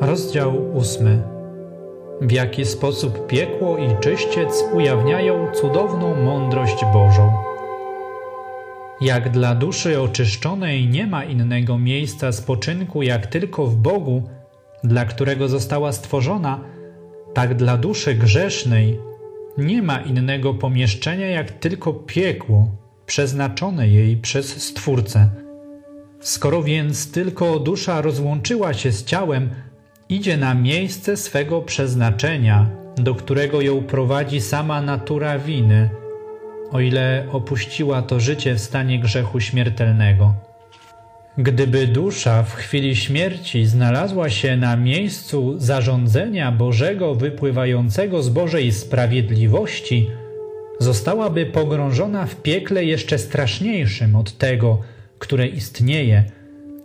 Rozdział ósmy. W jaki sposób piekło i czyściec ujawniają cudowną mądrość Bożą. Jak dla duszy oczyszczonej nie ma innego miejsca spoczynku jak tylko w Bogu, dla którego została stworzona, tak dla duszy grzesznej nie ma innego pomieszczenia jak tylko piekło, przeznaczone jej przez Stwórcę. Skoro więc tylko dusza rozłączyła się z ciałem, idzie na miejsce swego przeznaczenia, do którego ją prowadzi sama natura winy, o ile opuściła to życie w stanie grzechu śmiertelnego. Gdyby dusza w chwili śmierci znalazła się na miejscu zarządzenia Bożego wypływającego z Bożej sprawiedliwości, zostałaby pogrążona w piekle jeszcze straszniejszym od tego, które istnieje.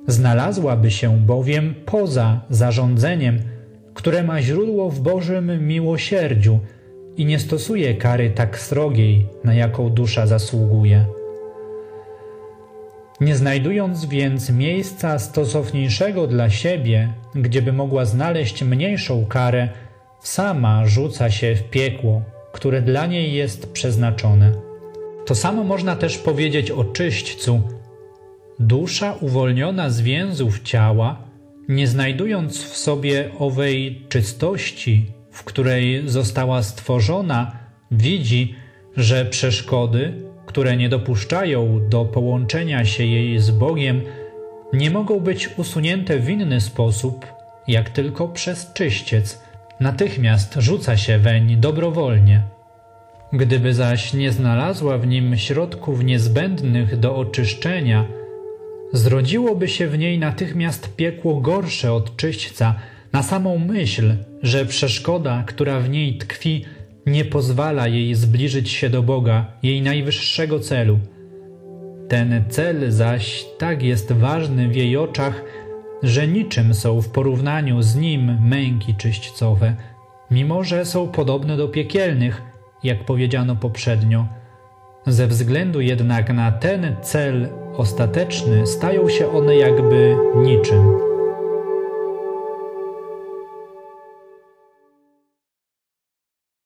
Znalazłaby się bowiem poza zarządzeniem, które ma źródło w Bożym miłosierdziu i nie stosuje kary tak srogiej, na jaką dusza zasługuje. Nie znajdując więc miejsca stosowniejszego dla siebie, gdzieby mogła znaleźć mniejszą karę, sama rzuca się w piekło, które dla niej jest przeznaczone. To samo można też powiedzieć o czyśćcu. Dusza uwolniona z więzów ciała, nie znajdując w sobie owej czystości, w której została stworzona, widzi, że przeszkody, które nie dopuszczają do połączenia się jej z Bogiem, nie mogą być usunięte w inny sposób, jak tylko przez czyściec. Natychmiast rzuca się weń dobrowolnie. Gdyby zaś nie znalazła w nim środków niezbędnych do oczyszczenia, zrodziłoby się w niej natychmiast piekło gorsze od czyśćca, na samą myśl, że przeszkoda, która w niej tkwi, nie pozwala jej zbliżyć się do Boga, jej najwyższego celu. Ten cel zaś tak jest ważny w jej oczach, że niczym są w porównaniu z nim męki czyśćcowe, mimo że są podobne do piekielnych, jak powiedziano poprzednio. Ze względu jednak na ten cel ostateczny stają się one jakby niczym.